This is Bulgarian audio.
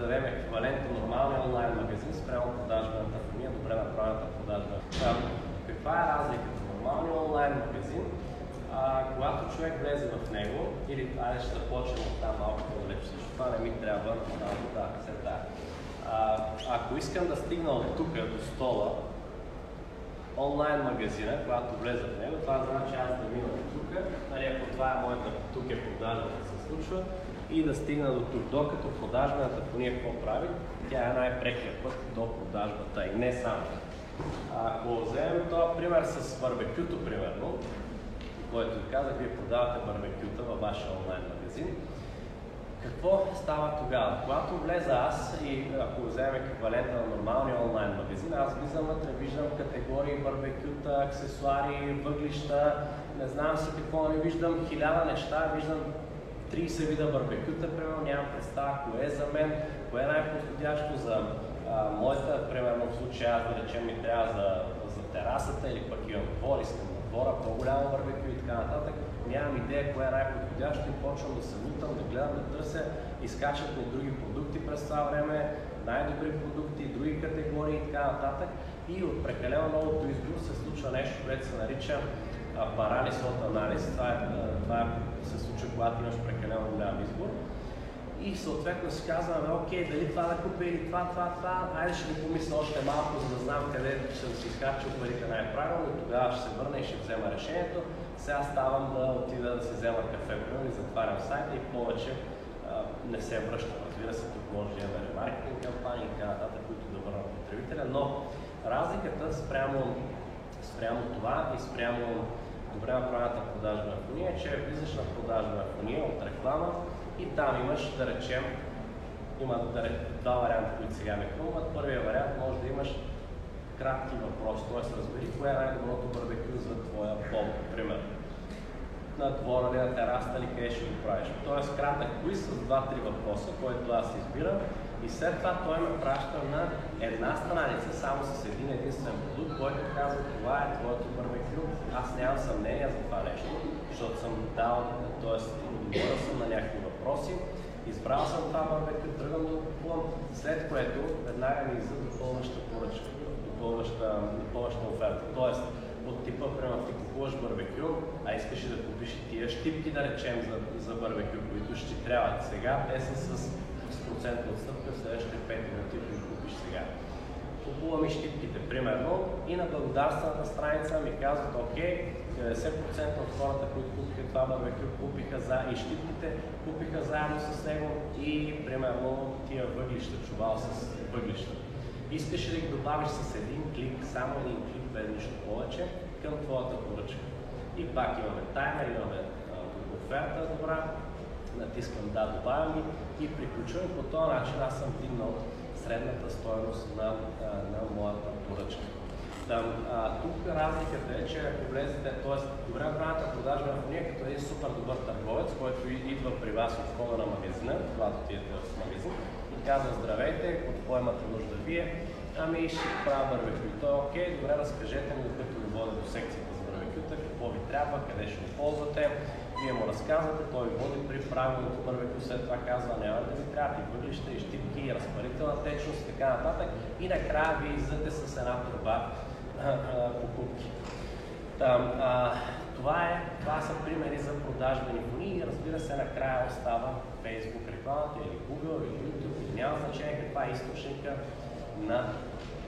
да дадем еквивалент на нормалния онлайн магазин спрямо продажбената фамилия, добре направената продажба. Каква е разликата? Нормалният онлайн магазин, а, когато човек влезе в него, или айде ще започнем от там малко по-далеч, защото това не ми трябва, а, да, се да. Ако искам да стигна от тук до стола, онлайн магазина, когато влезе в него, това значи аз да мина от тук, нали, ако това е моята, тук е продажбата се случва, и да стигна до тук. Докато продажбата по ние какво прави, тя е най-прекия път до продажбата и не само. Ако вземем този пример с барбекюто, примерно, който ви казах, вие продавате барбекюта във вашия онлайн магазин, какво става тогава? Когато влеза аз и ако вземем еквивалента на нормалния онлайн магазин, аз влизам вътре, виждам категории барбекюта, аксесуари, въглища, не знам си какво, не виждам хиляда неща, виждам 30 вида барбекюта, примерно, нямам представа кое е за мен, кое е най-подходящо за а, моята, примерно в случая аз да речем ми трябва за, за терасата или пък имам двор, искам на двора, по-голямо барбекю и така нататък. Нямам идея кое е най-подходящо и почвам да се лутам, да гледам, да търся, изкачат ми други продукти през това време, най-добри продукти, други категории и така нататък. И от прекалено многото избор се случва нещо, което се нарича парализ от анализ. Това, е, това е, се случва, когато имаш прекалено голям избор. И съответно си казваме, окей, дали това да купя или това, това, това, айде ще ви помисля още малко, за да знам къде съм си изхарчил парите най-правилно тогава ще се върна и ще взема решението. Сега ставам да отида да си взема кафе, примерно, и затварям сайта и повече а, не се връщам. Разбира се, тук може да имаме ремаркетинг кампании и така нататък, които да върнат потребителя, но разликата спрямо, спрямо това и спрямо добре направената продажна фония, че влизаш на продажна фония от реклама и там имаш, да речем, има два варианта, които сега ме хрумват. Първият вариант може да имаш кратки въпроси, т.е. разбери кое е най-доброто барбекю за твоя пол, например. На двора ли, на терасата ли, къде ще го правиш. Тоест кратък квиз с два-три въпроса, който аз избирам и след това той ме праща на една страница, само с един единствен продукт, който казва това е твоето барбекю. Аз нямам съмнение за това нещо, защото съм дал, т.е. отговорил съм на някакви въпроси, избрал съм това барбекю, тръгвам да го купувам, след което веднага ми излиза допълваща поръчка, допълваща, допълваща оферта. Тоест, от типа, примерно, ти купуваш барбекю, а искаш да купиш и тия щипки, да речем, за, за барбекю, които ще трябват. Сега те са с отстъпка в следващите 5 минути, които купиш сега. Купувам и щипките, примерно, и на благодарствената страница ми казват, окей, 90% от хората, които купиха това барбекю, купиха за и щипките, купиха заедно с него и, примерно, тия въглища, чувал с въглища. Искаш ли да ги добавиш с един клик, само един клик, без нищо повече, към твоята поръчка. И пак имаме таймер, имаме оферта добра, натискам да, добавям ги и приключвам. По този начин аз съм вдигнал средната стоеност на, на моята поръчка. Там, а, тук разликата е, че ако влезете, т.е. добре направената продажба в ние като един супер добър търговец, който идва при вас от входа на магазина, когато отидете в магазин, и казва здравейте, какво имате нужда вие, ами ще правя барбекю. И то е окей, добре, разкажете ми, докато ви водя до секцията барбекюта, какво ви трябва, къде ще го ползвате, вие му разказвате, той води при правилното барбекю, след това казва няма да ви трябва и въглища, и щипки, и разпарителна течност и така нататък. И накрая ви излизате с една турба покупки. Там, а, това, е, това са примери за продажбени фони и разбира се накрая остава Facebook рекламата или Google или YouTube, няма значение каква е източника на